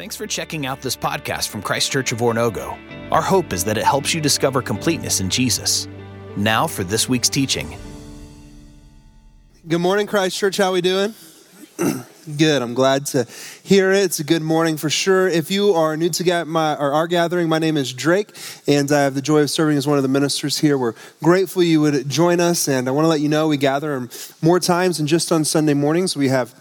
Thanks for checking out this podcast from Christ Church of Oronogo. Our hope is that it helps you discover completeness in Jesus. Now for this week's teaching. Good morning, Christ Church. How are we doing? good. I'm glad to hear it. It's a good morning for sure. If you are new to my, our gathering, my name is Drake, and I have the joy of serving as one of the ministers here. We're grateful you would join us, and I want to let you know we gather more times than just on Sunday mornings. We have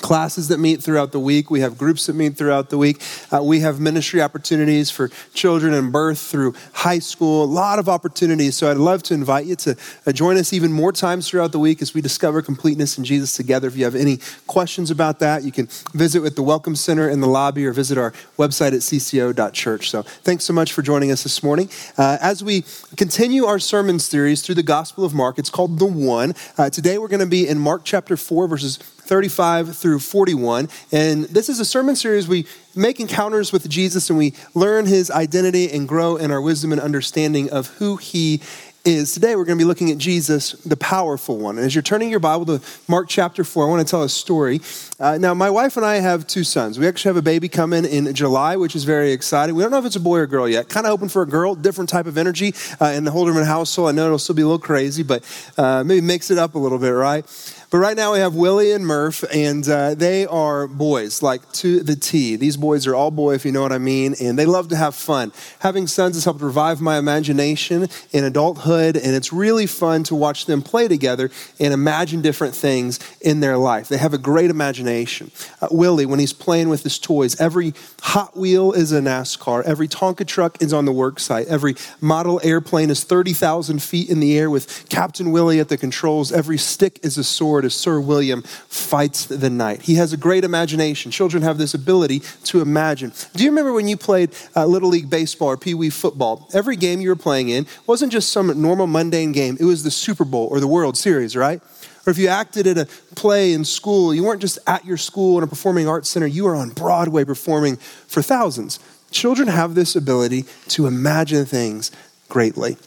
classes that meet throughout the week. We have groups that meet throughout the week. Uh, we have ministry opportunities for children and birth through high school. A lot of opportunities. So I'd love to invite you to uh, join us even more times throughout the week as we discover completeness in Jesus together. If you have any questions about that, you can visit with the Welcome Center in the lobby or visit our website at cco.church. So thanks so much for joining us this morning. Uh, as we continue our sermon series through the Gospel of Mark, it's called The One. Uh, today we're going to be in Mark chapter 4, verses 35 through 41. And this is a sermon series we make encounters with Jesus and we learn his identity and grow in our wisdom and understanding of who he is. Today we're going to be looking at Jesus, the powerful one. And as you're turning your Bible to Mark chapter 4, I want to tell a story. Uh, now, my wife and I have two sons. We actually have a baby coming in July, which is very exciting. We don't know if it's a boy or girl yet. Kind of hoping for a girl, different type of energy uh, in the Holderman household. I know it'll still be a little crazy, but uh, maybe mix it up a little bit, right? But right now we have Willie and Murph, and uh, they are boys, like to the T. These boys are all boy, if you know what I mean, and they love to have fun. Having sons has helped revive my imagination in adulthood, and it's really fun to watch them play together and imagine different things in their life. They have a great imagination. Uh, Willie, when he's playing with his toys, every Hot Wheel is a NASCAR, every Tonka truck is on the work site, every model airplane is 30,000 feet in the air with Captain Willie at the controls, every stick is a sword as Sir William fights the knight. He has a great imagination. Children have this ability to imagine. Do you remember when you played uh, Little League Baseball or Pee Wee football? Every game you were playing in wasn't just some normal mundane game, it was the Super Bowl or the World Series, right? Or if you acted at a play in school, you weren't just at your school in a performing arts center, you were on Broadway performing for thousands. Children have this ability to imagine things greatly.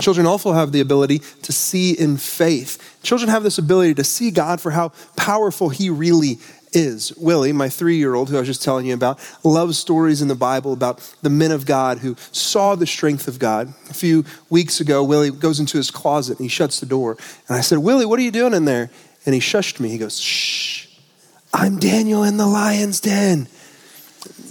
Children also have the ability to see in faith. Children have this ability to see God for how powerful He really is. Willie, my three year old, who I was just telling you about, loves stories in the Bible about the men of God who saw the strength of God. A few weeks ago, Willie goes into his closet and he shuts the door. And I said, Willie, what are you doing in there? And he shushed me. He goes, Shh, I'm Daniel in the lion's den.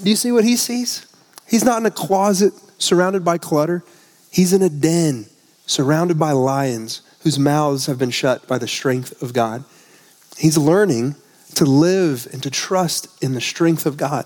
Do you see what he sees? He's not in a closet surrounded by clutter. He's in a den surrounded by lions whose mouths have been shut by the strength of God. He's learning to live and to trust in the strength of God.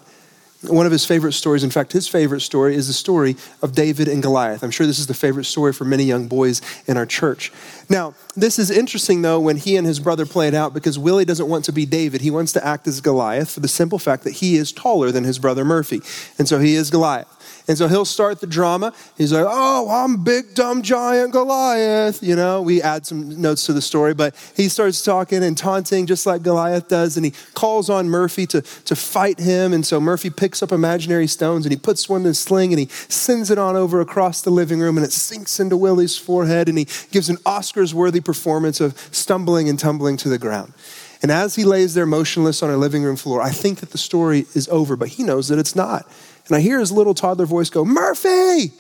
One of his favorite stories, in fact, his favorite story is the story of David and Goliath. I'm sure this is the favorite story for many young boys in our church. Now, this is interesting, though, when he and his brother play it out because Willie doesn't want to be David. He wants to act as Goliath for the simple fact that he is taller than his brother Murphy. And so he is Goliath. And so he'll start the drama. He's like, oh, I'm big, dumb, giant Goliath. You know, we add some notes to the story, but he starts talking and taunting just like Goliath does. And he calls on Murphy to, to fight him. And so Murphy picks up imaginary stones and he puts one in his sling and he sends it on over across the living room and it sinks into Willie's forehead. And he gives an Oscars worthy performance of stumbling and tumbling to the ground. And as he lays there motionless on our living room floor, I think that the story is over, but he knows that it's not. And I hear his little toddler voice go, Murphy,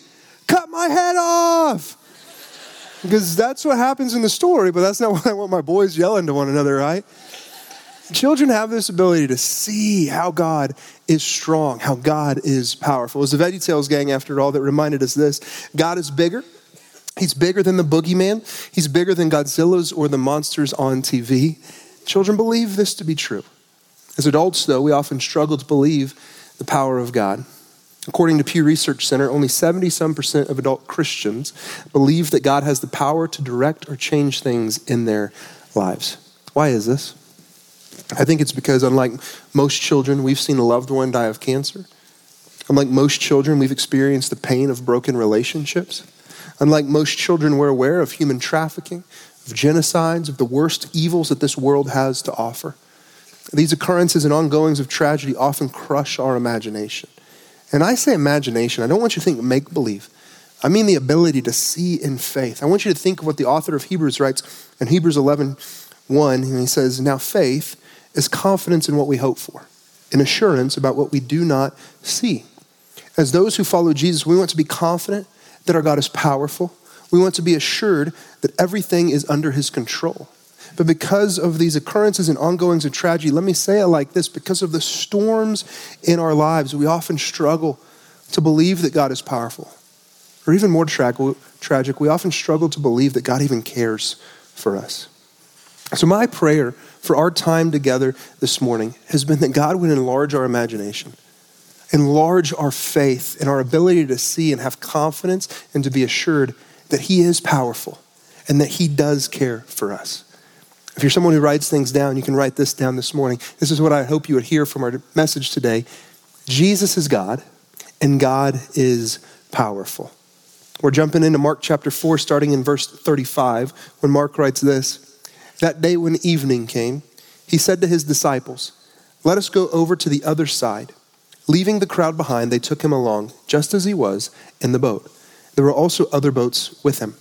cut my head off. Because that's what happens in the story, but that's not what I want my boys yelling to one another, right? Children have this ability to see how God is strong, how God is powerful. It's the VeggieTales gang, after all, that reminded us this God is bigger. He's bigger than the boogeyman. He's bigger than Godzilla's or the monsters on TV. Children believe this to be true. As adults, though, we often struggle to believe the power of God. According to Pew Research Center, only 70 some percent of adult Christians believe that God has the power to direct or change things in their lives. Why is this? I think it's because, unlike most children, we've seen a loved one die of cancer. Unlike most children, we've experienced the pain of broken relationships. Unlike most children, we're aware of human trafficking, of genocides, of the worst evils that this world has to offer. These occurrences and ongoings of tragedy often crush our imagination. And I say imagination, I don't want you to think make believe. I mean the ability to see in faith. I want you to think of what the author of Hebrews writes in Hebrews 11 1, and he says, Now faith is confidence in what we hope for, and assurance about what we do not see. As those who follow Jesus, we want to be confident that our God is powerful. We want to be assured that everything is under his control. But because of these occurrences and ongoings of tragedy, let me say it like this because of the storms in our lives, we often struggle to believe that God is powerful. Or even more tragic, we often struggle to believe that God even cares for us. So, my prayer for our time together this morning has been that God would enlarge our imagination, enlarge our faith and our ability to see and have confidence and to be assured that He is powerful and that He does care for us. If you're someone who writes things down, you can write this down this morning. This is what I hope you would hear from our message today Jesus is God, and God is powerful. We're jumping into Mark chapter 4, starting in verse 35, when Mark writes this That day when evening came, he said to his disciples, Let us go over to the other side. Leaving the crowd behind, they took him along, just as he was, in the boat. There were also other boats with him.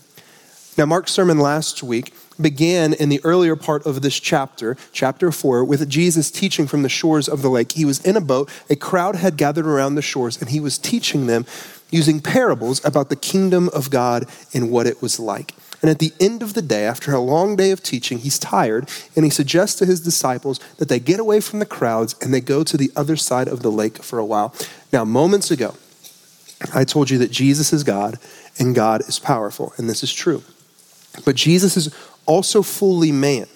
Now, Mark's sermon last week began in the earlier part of this chapter, chapter 4, with Jesus teaching from the shores of the lake. He was in a boat, a crowd had gathered around the shores, and he was teaching them using parables about the kingdom of God and what it was like. And at the end of the day, after a long day of teaching, he's tired, and he suggests to his disciples that they get away from the crowds and they go to the other side of the lake for a while. Now, moments ago, I told you that Jesus is God and God is powerful, and this is true. But Jesus is also fully man.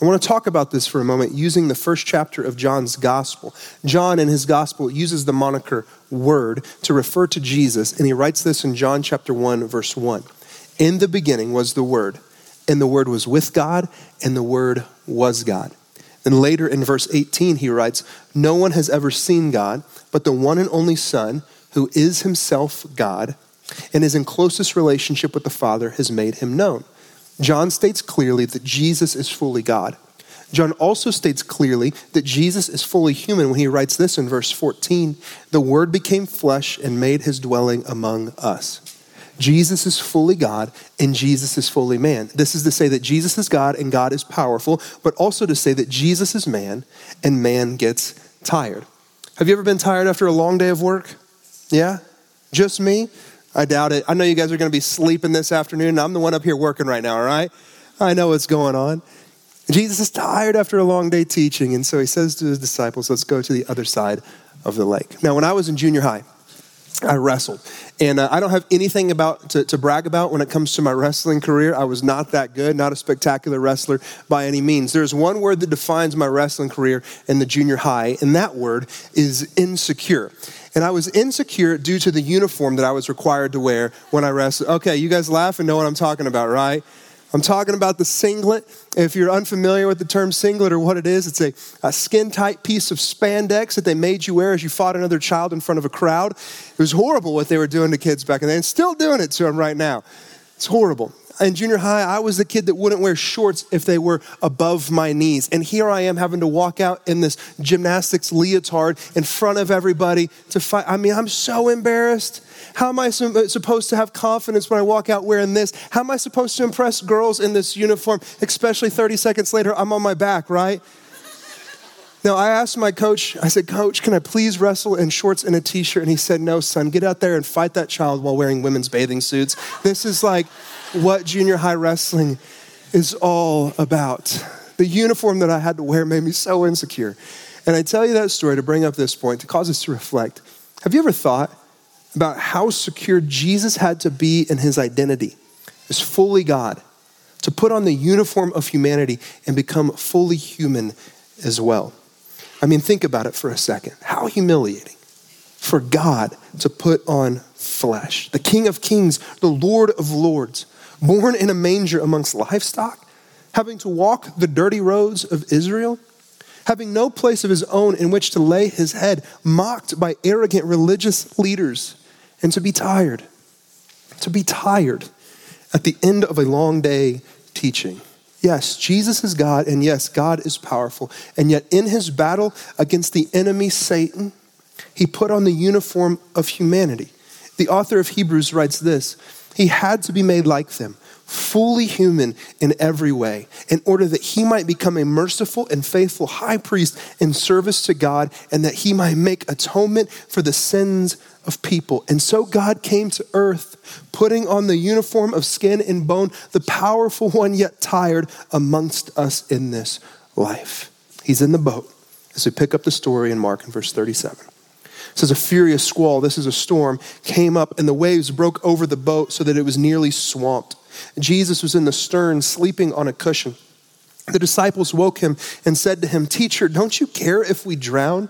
I want to talk about this for a moment using the first chapter of John's gospel. John, in his gospel, uses the moniker word to refer to Jesus, and he writes this in John chapter 1, verse 1. In the beginning was the word, and the word was with God, and the word was God. Then later in verse 18, he writes, No one has ever seen God, but the one and only Son, who is himself God and is in closest relationship with the Father, has made him known. John states clearly that Jesus is fully God. John also states clearly that Jesus is fully human when he writes this in verse 14 The Word became flesh and made his dwelling among us. Jesus is fully God and Jesus is fully man. This is to say that Jesus is God and God is powerful, but also to say that Jesus is man and man gets tired. Have you ever been tired after a long day of work? Yeah? Just me? I doubt it. I know you guys are going to be sleeping this afternoon. I'm the one up here working right now, all right? I know what's going on. Jesus is tired after a long day teaching, and so he says to his disciples, Let's go to the other side of the lake. Now, when I was in junior high, I wrestled. And uh, I don't have anything about to, to, brag about when it comes to my wrestling career. I was not that good, not a spectacular wrestler by any means. There's one word that defines my wrestling career in the junior high, and that word is insecure. And I was insecure due to the uniform that I was required to wear when I wrestled. Okay, you guys laugh and know what I'm talking about, right? I'm talking about the singlet. If you're unfamiliar with the term singlet or what it is, it's a, a skin tight piece of spandex that they made you wear as you fought another child in front of a crowd. It was horrible what they were doing to kids back then, and still doing it to them right now. It's horrible in junior high, I was the kid that wouldn't wear shorts if they were above my knees. And here I am having to walk out in this gymnastics leotard in front of everybody to fight. I mean, I'm so embarrassed. How am I uh, supposed to have confidence when I walk out wearing this? How am I supposed to impress girls in this uniform, especially 30 seconds later? I'm on my back, right? Now, I asked my coach, I said, Coach, can I please wrestle in shorts and a t shirt? And he said, No, son, get out there and fight that child while wearing women's bathing suits. This is like, what junior high wrestling is all about. The uniform that I had to wear made me so insecure. And I tell you that story to bring up this point, to cause us to reflect. Have you ever thought about how secure Jesus had to be in his identity as fully God, to put on the uniform of humanity and become fully human as well? I mean, think about it for a second. How humiliating for God to put on flesh. The King of Kings, the Lord of Lords born in a manger amongst livestock, having to walk the dirty roads of Israel, having no place of his own in which to lay his head, mocked by arrogant religious leaders, and to be tired, to be tired at the end of a long day teaching. Yes, Jesus is God, and yes, God is powerful. And yet, in his battle against the enemy, Satan, he put on the uniform of humanity. The author of Hebrews writes this he had to be made like them, fully human in every way, in order that he might become a merciful and faithful high priest in service to God, and that he might make atonement for the sins of people. And so God came to earth, putting on the uniform of skin and bone, the powerful one yet tired amongst us in this life. He's in the boat as we pick up the story in Mark in verse 37. Says, A furious squall, this is a storm, came up, and the waves broke over the boat so that it was nearly swamped. Jesus was in the stern, sleeping on a cushion. The disciples woke him and said to him, Teacher, don't you care if we drown?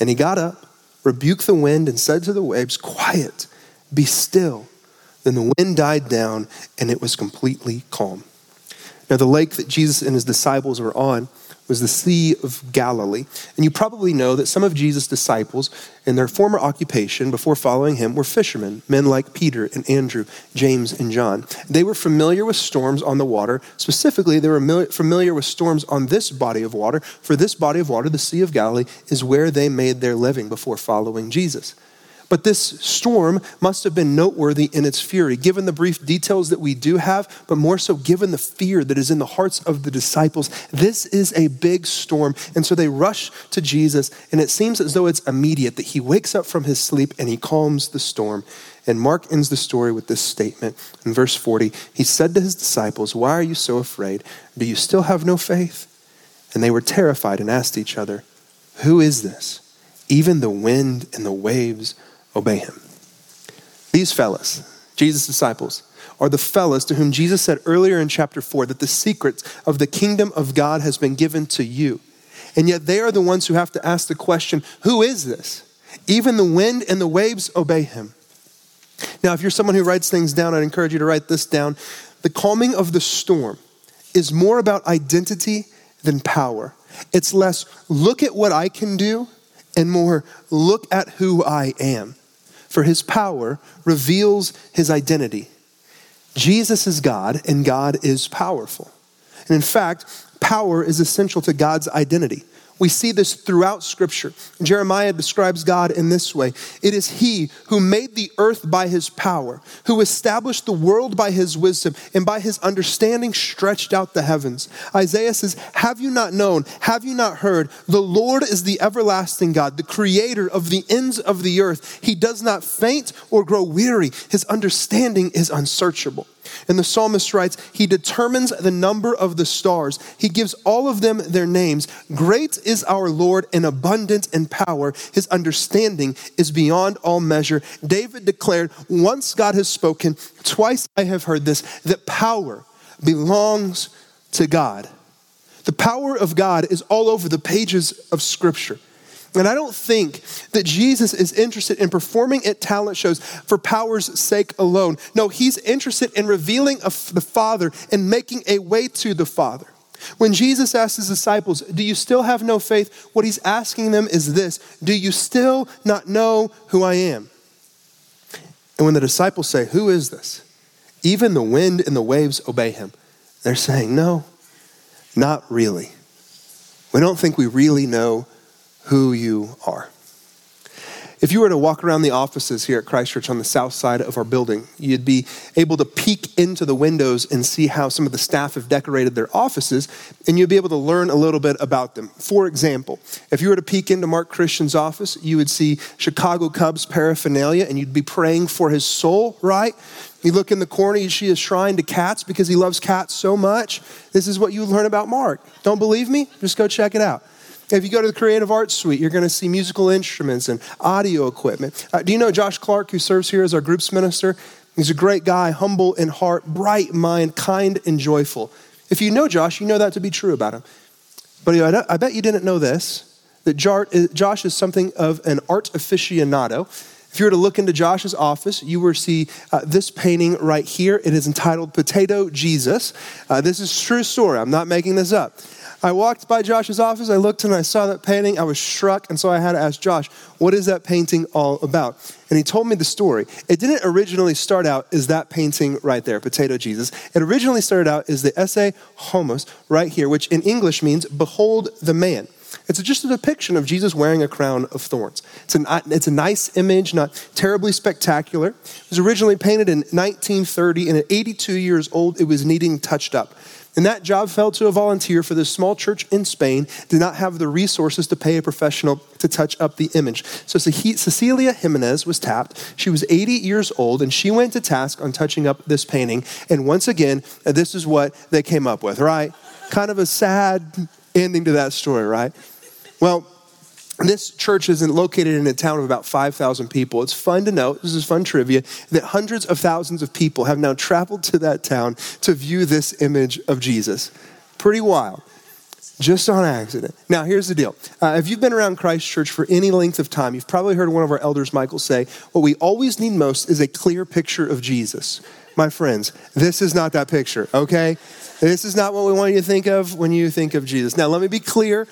And he got up, rebuked the wind, and said to the waves, Quiet, be still. Then the wind died down, and it was completely calm. Now, the lake that Jesus and his disciples were on was the Sea of Galilee. And you probably know that some of Jesus' disciples in their former occupation before following him were fishermen, men like Peter and Andrew, James and John. They were familiar with storms on the water. Specifically, they were familiar with storms on this body of water. For this body of water, the Sea of Galilee, is where they made their living before following Jesus. But this storm must have been noteworthy in its fury, given the brief details that we do have, but more so given the fear that is in the hearts of the disciples. This is a big storm. And so they rush to Jesus, and it seems as though it's immediate that he wakes up from his sleep and he calms the storm. And Mark ends the story with this statement in verse 40 He said to his disciples, Why are you so afraid? Do you still have no faith? And they were terrified and asked each other, Who is this? Even the wind and the waves obey him. These fellas, Jesus' disciples, are the fellas to whom Jesus said earlier in chapter 4 that the secrets of the kingdom of God has been given to you. And yet they are the ones who have to ask the question who is this? Even the wind and the waves obey him. Now, if you're someone who writes things down, I'd encourage you to write this down. The calming of the storm is more about identity than power. It's less, look at what I can do, and more, look at who I am for his power reveals his identity. Jesus is God, and God is powerful. And in fact, power is essential to God's identity. We see this throughout Scripture. Jeremiah describes God in this way It is He who made the earth by His power, who established the world by His wisdom, and by His understanding stretched out the heavens. Isaiah says, Have you not known? Have you not heard? The Lord is the everlasting God, the creator of the ends of the earth. He does not faint or grow weary, His understanding is unsearchable. And the psalmist writes, He determines the number of the stars. He gives all of them their names. Great is our Lord and abundant in power. His understanding is beyond all measure. David declared, Once God has spoken, twice I have heard this, that power belongs to God. The power of God is all over the pages of Scripture. And I don't think that Jesus is interested in performing at talent shows for power's sake alone. No, he's interested in revealing the Father and making a way to the Father. When Jesus asked his disciples, Do you still have no faith? What he's asking them is this Do you still not know who I am? And when the disciples say, Who is this? Even the wind and the waves obey him. They're saying, No, not really. We don't think we really know who you are. If you were to walk around the offices here at Christ Church on the south side of our building, you'd be able to peek into the windows and see how some of the staff have decorated their offices, and you'd be able to learn a little bit about them. For example, if you were to peek into Mark Christian's office, you would see Chicago Cubs paraphernalia, and you'd be praying for his soul, right? You look in the corner, you see a shrine to cats because he loves cats so much. This is what you learn about Mark. Don't believe me? Just go check it out. If you go to the Creative Arts Suite, you're going to see musical instruments and audio equipment. Uh, do you know Josh Clark, who serves here as our groups minister? He's a great guy, humble in heart, bright mind, kind and joyful. If you know Josh, you know that to be true about him. But I bet you didn't know this that Josh is something of an art aficionado. If you were to look into Josh's office, you will see uh, this painting right here. It is entitled Potato Jesus. Uh, this is true story. I'm not making this up. I walked by Josh's office, I looked and I saw that painting, I was struck, and so I had to ask Josh, what is that painting all about? And he told me the story. It didn't originally start out as that painting right there, Potato Jesus. It originally started out as the Ecce Homos right here, which in English means behold the man. It's just a depiction of Jesus wearing a crown of thorns. It's, an, it's a nice image, not terribly spectacular. It was originally painted in 1930, and at 82 years old, it was needing touched up. And that job fell to a volunteer for this small church in Spain, did not have the resources to pay a professional to touch up the image. So Cecilia Giménez was tapped. She was 80 years old, and she went to task on touching up this painting. And once again, this is what they came up with, right? Kind of a sad ending to that story, right? Well, this church is located in a town of about 5,000 people. It's fun to note, this is fun trivia, that hundreds of thousands of people have now traveled to that town to view this image of Jesus. Pretty wild. Just on accident. Now, here's the deal. Uh, if you've been around Christ Church for any length of time, you've probably heard one of our elders, Michael, say, What we always need most is a clear picture of Jesus. My friends, this is not that picture, okay? This is not what we want you to think of when you think of Jesus. Now, let me be clear.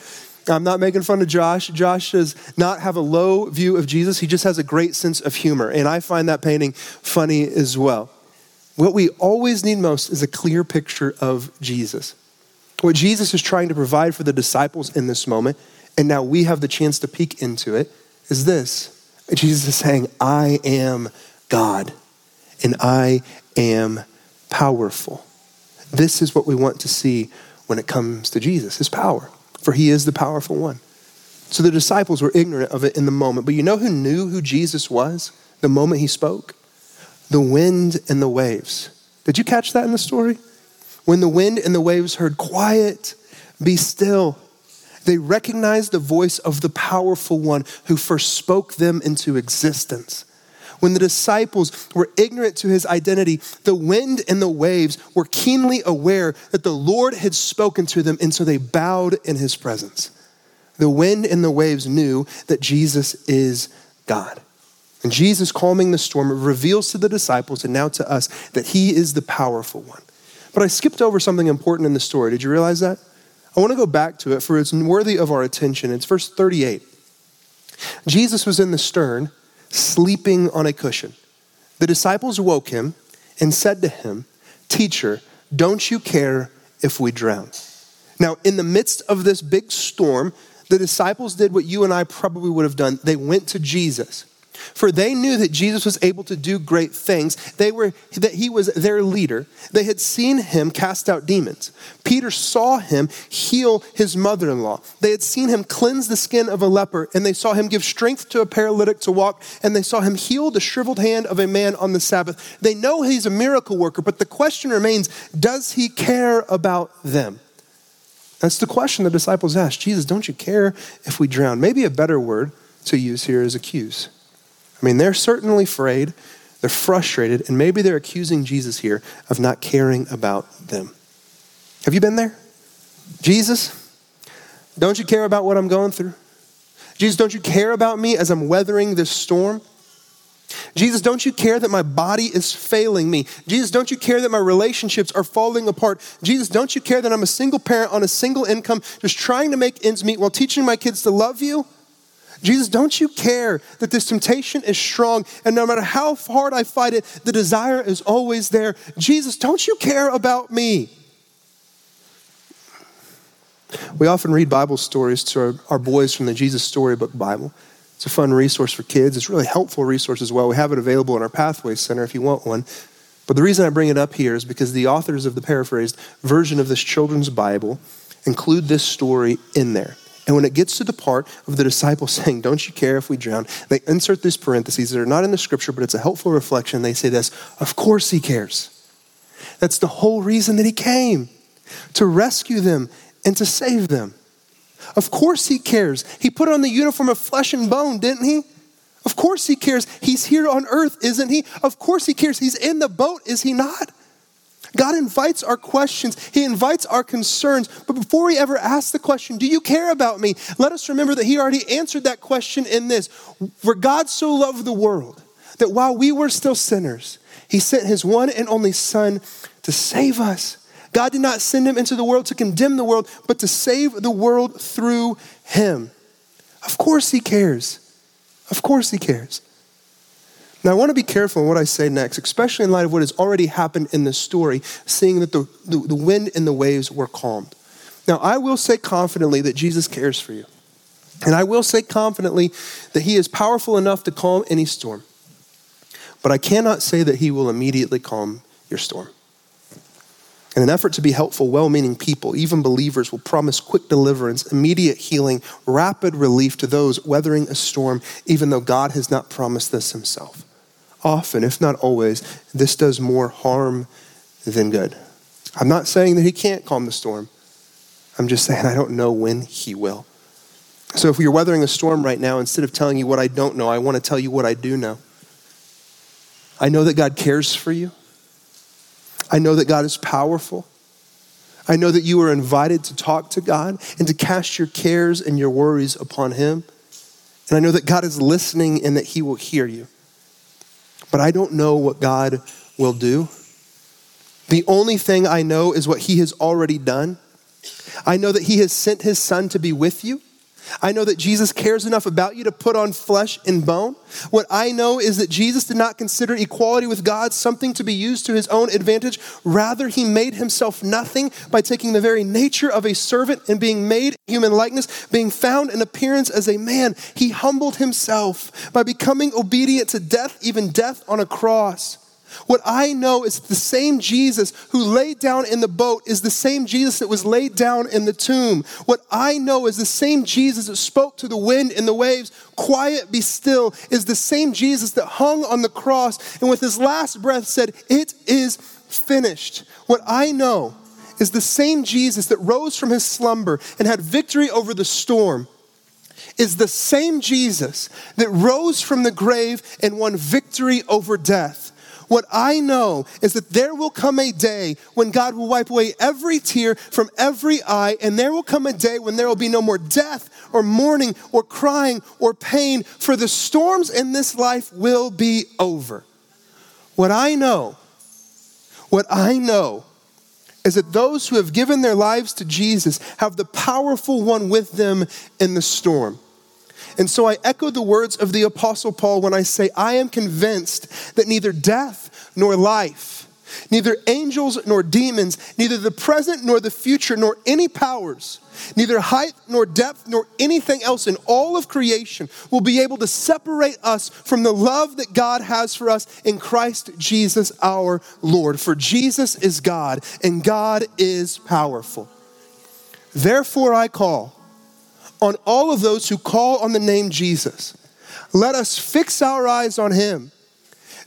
I'm not making fun of Josh. Josh does not have a low view of Jesus. He just has a great sense of humor. And I find that painting funny as well. What we always need most is a clear picture of Jesus. What Jesus is trying to provide for the disciples in this moment, and now we have the chance to peek into it, is this Jesus is saying, I am God, and I am powerful. This is what we want to see when it comes to Jesus, his power for he is the powerful one. So the disciples were ignorant of it in the moment. But you know who knew who Jesus was the moment he spoke? The wind and the waves. Did you catch that in the story? When the wind and the waves heard, Quiet, be still, they recognized the voice of the powerful one who first spoke them into existence. When the disciples were ignorant to his identity, the wind and the waves were keenly aware that the Lord had spoken to them, and so they bowed in his presence. The wind and the waves knew that Jesus is God. And Jesus, calming the storm, reveals to the disciples and now to us that he is the powerful one. But I skipped over something important in the story. Did you realize that? I want to go back to it for it's worthy of our attention. It's verse 38. Jesus was in the stern sleeping on a cushion. The disciples woke him and said to him, Teacher, don't you care if we drown? Now, in the midst of this big storm, the disciples did what you and I probably would have done. They went to Jesus. For they knew that Jesus was able to do great things. They were that he was their leader. They had seen him cast out demons. Peter saw him heal his mother-in-law. They had seen him cleanse the skin of a leper, and they saw him give strength to a paralytic to walk, and they saw him heal the shriveled hand of a man on the Sabbath. They know he's a miracle worker, but the question remains, does he care about them? That's the question the disciples asked. Jesus, don't you care if we drown? Maybe a better word to use here is accuse. I mean, they're certainly afraid, they're frustrated, and maybe they're accusing Jesus here of not caring about them. Have you been there? Jesus, don't you care about what I'm going through? Jesus, don't you care about me as I'm weathering this storm? Jesus, don't you care that my body is failing me? Jesus, don't you care that my relationships are falling apart? Jesus, don't you care that I'm a single parent on a single income, just trying to make ends meet while teaching my kids to love you? Jesus, don't you care that this temptation is strong and no matter how hard I fight it, the desire is always there? Jesus, don't you care about me? We often read Bible stories to our, our boys from the Jesus Storybook Bible. It's a fun resource for kids. It's a really helpful resource as well. We have it available in our Pathway Center if you want one. But the reason I bring it up here is because the authors of the paraphrased version of this children's Bible include this story in there. And when it gets to the part of the disciples saying, Don't you care if we drown? They insert these parentheses that are not in the scripture, but it's a helpful reflection. They say this Of course he cares. That's the whole reason that he came to rescue them and to save them. Of course he cares. He put on the uniform of flesh and bone, didn't he? Of course he cares. He's here on earth, isn't he? Of course he cares. He's in the boat, is he not? God invites our questions, He invites our concerns. But before He ever asks the question, Do you care about me? Let us remember that He already answered that question in this For God so loved the world that while we were still sinners, He sent His one and only Son to save us. God did not send Him into the world to condemn the world, but to save the world through Him. Of course, He cares. Of course, He cares. Now, I want to be careful in what I say next, especially in light of what has already happened in this story, seeing that the, the, the wind and the waves were calmed. Now, I will say confidently that Jesus cares for you. And I will say confidently that he is powerful enough to calm any storm. But I cannot say that he will immediately calm your storm. In an effort to be helpful, well meaning people, even believers, will promise quick deliverance, immediate healing, rapid relief to those weathering a storm, even though God has not promised this himself. Often, if not always, this does more harm than good. I'm not saying that he can't calm the storm. I'm just saying I don't know when he will. So if you're weathering a storm right now, instead of telling you what I don't know, I want to tell you what I do know. I know that God cares for you. I know that God is powerful. I know that you are invited to talk to God and to cast your cares and your worries upon Him. And I know that God is listening and that He will hear you. But I don't know what God will do. The only thing I know is what He has already done. I know that He has sent His Son to be with you. I know that Jesus cares enough about you to put on flesh and bone. What I know is that Jesus did not consider equality with God something to be used to his own advantage. Rather, he made himself nothing by taking the very nature of a servant and being made human likeness, being found in appearance as a man. He humbled himself by becoming obedient to death, even death on a cross. What I know is the same Jesus who laid down in the boat is the same Jesus that was laid down in the tomb. What I know is the same Jesus that spoke to the wind and the waves, quiet, be still, is the same Jesus that hung on the cross and with his last breath said, It is finished. What I know is the same Jesus that rose from his slumber and had victory over the storm is the same Jesus that rose from the grave and won victory over death. What I know is that there will come a day when God will wipe away every tear from every eye, and there will come a day when there will be no more death or mourning or crying or pain, for the storms in this life will be over. What I know, what I know is that those who have given their lives to Jesus have the powerful one with them in the storm. And so I echo the words of the Apostle Paul when I say, I am convinced that neither death nor life, neither angels nor demons, neither the present nor the future, nor any powers, neither height nor depth nor anything else in all of creation will be able to separate us from the love that God has for us in Christ Jesus our Lord. For Jesus is God and God is powerful. Therefore, I call on all of those who call on the name Jesus. Let us fix our eyes on him,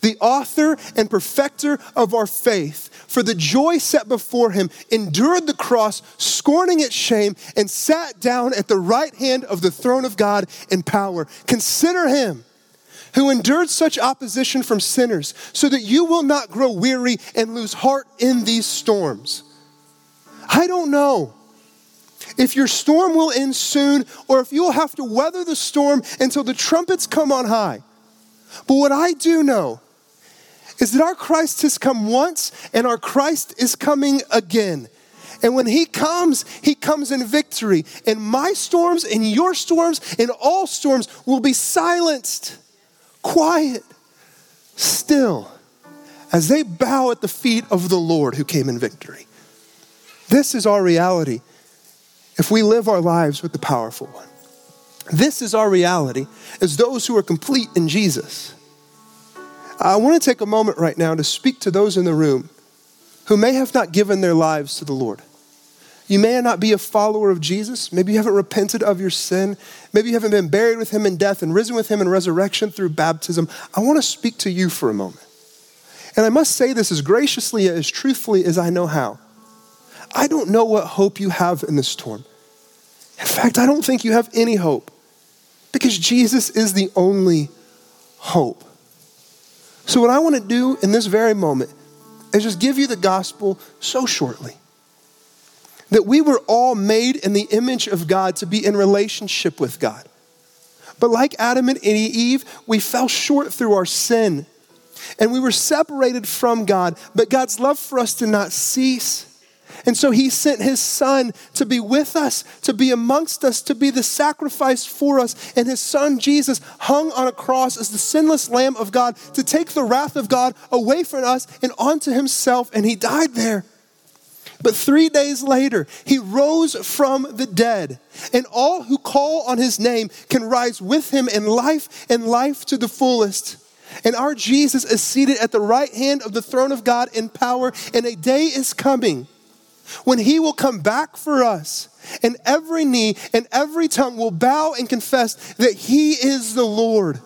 the author and perfecter of our faith. For the joy set before him, endured the cross, scorning its shame, and sat down at the right hand of the throne of God in power. Consider him who endured such opposition from sinners, so that you will not grow weary and lose heart in these storms. I don't know if your storm will end soon or if you'll have to weather the storm until the trumpets come on high. But what I do know is that our Christ has come once and our Christ is coming again. And when he comes, he comes in victory. And my storms and your storms and all storms will be silenced, quiet, still, as they bow at the feet of the Lord who came in victory. This is our reality if we live our lives with the powerful one. This is our reality as those who are complete in Jesus. I want to take a moment right now to speak to those in the room who may have not given their lives to the Lord. You may not be a follower of Jesus. Maybe you haven't repented of your sin. Maybe you haven't been buried with him in death and risen with him in resurrection through baptism. I want to speak to you for a moment. And I must say this as graciously, as truthfully as I know how. I don't know what hope you have in this storm. In fact, I don't think you have any hope because Jesus is the only hope. So, what I want to do in this very moment is just give you the gospel so shortly that we were all made in the image of God to be in relationship with God. But like Adam and Eve, we fell short through our sin and we were separated from God. But God's love for us did not cease. And so he sent his son to be with us, to be amongst us, to be the sacrifice for us. And his son Jesus hung on a cross as the sinless Lamb of God to take the wrath of God away from us and onto himself. And he died there. But three days later, he rose from the dead, and all who call on his name can rise with him in life and life to the fullest. And our Jesus is seated at the right hand of the throne of God in power, and a day is coming when he will come back for us, and every knee and every tongue will bow and confess that he is the Lord.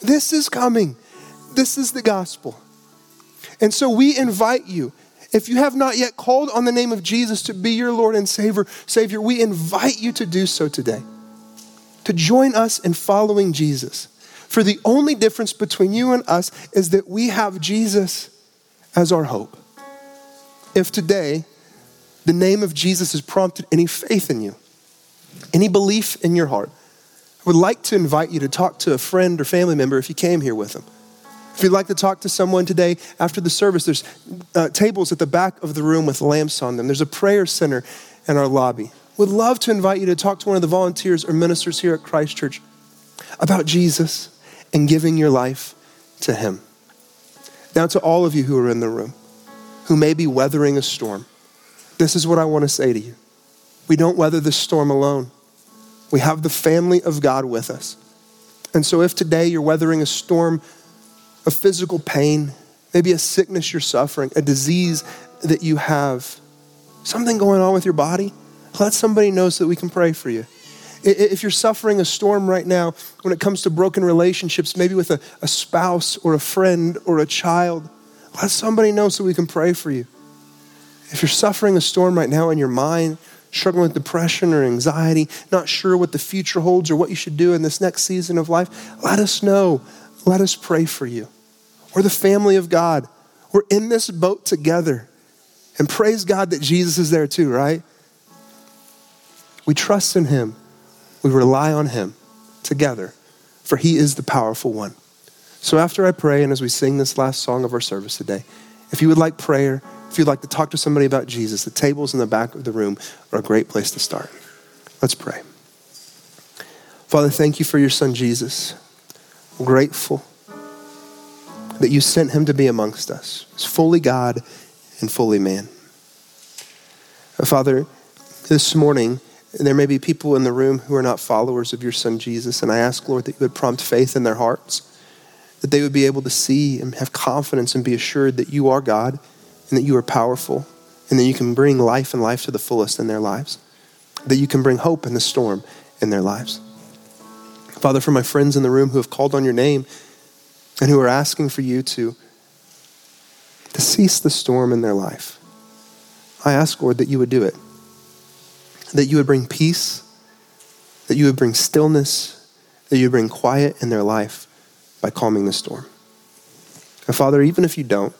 This is coming. This is the gospel. And so we invite you if you have not yet called on the name of Jesus to be your Lord and Savior, Savior, we invite you to do so today. To join us in following Jesus. For the only difference between you and us is that we have Jesus as our hope. If today the name of Jesus has prompted any faith in you, any belief in your heart, I would like to invite you to talk to a friend or family member if you came here with them. If you'd like to talk to someone today after the service, there's uh, tables at the back of the room with lamps on them. There's a prayer center in our lobby. Would love to invite you to talk to one of the volunteers or ministers here at Christ Church about Jesus and giving your life to Him. Now, to all of you who are in the room, who may be weathering a storm, this is what I want to say to you. We don't weather the storm alone. We have the family of God with us. And so, if today you're weathering a storm of physical pain, maybe a sickness you're suffering, a disease that you have, something going on with your body, let somebody know so that we can pray for you. If you're suffering a storm right now when it comes to broken relationships, maybe with a, a spouse or a friend or a child, let somebody know so we can pray for you. If you're suffering a storm right now in your mind, struggling with depression or anxiety, not sure what the future holds or what you should do in this next season of life, let us know. Let us pray for you. We're the family of God. We're in this boat together. And praise God that Jesus is there too, right? We trust in Him. We rely on Him together, for He is the powerful one. So after I pray and as we sing this last song of our service today, if you would like prayer, if you'd like to talk to somebody about Jesus, the tables in the back of the room are a great place to start. Let's pray. Father, thank you for your son Jesus. I'm grateful that you sent him to be amongst us. He's fully God and fully man. Uh, Father, this morning, there may be people in the room who are not followers of your son Jesus, and I ask, Lord, that you would prompt faith in their hearts, that they would be able to see and have confidence and be assured that you are God and that you are powerful and that you can bring life and life to the fullest in their lives, that you can bring hope in the storm in their lives. Father, for my friends in the room who have called on your name and who are asking for you to, to cease the storm in their life, I ask, Lord, that you would do it. That you would bring peace, that you would bring stillness, that you would bring quiet in their life by calming the storm. And Father, even if you don't,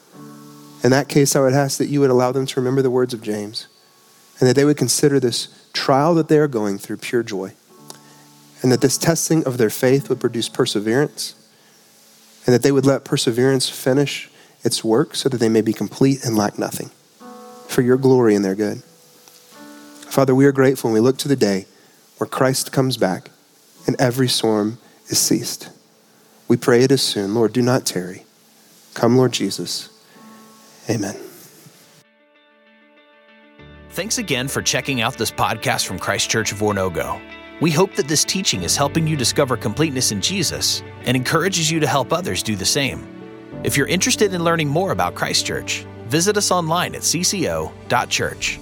in that case, I would ask that you would allow them to remember the words of James and that they would consider this trial that they are going through pure joy and that this testing of their faith would produce perseverance, and that they would let perseverance finish its work so that they may be complete and lack nothing for your glory and their good. Father, we are grateful and we look to the day where Christ comes back and every storm is ceased. We pray it is soon. Lord, do not tarry. Come, Lord Jesus. Amen. Thanks again for checking out this podcast from Christ Church of Oronogo. We hope that this teaching is helping you discover completeness in Jesus and encourages you to help others do the same. If you're interested in learning more about Christ Church, visit us online at cco.church.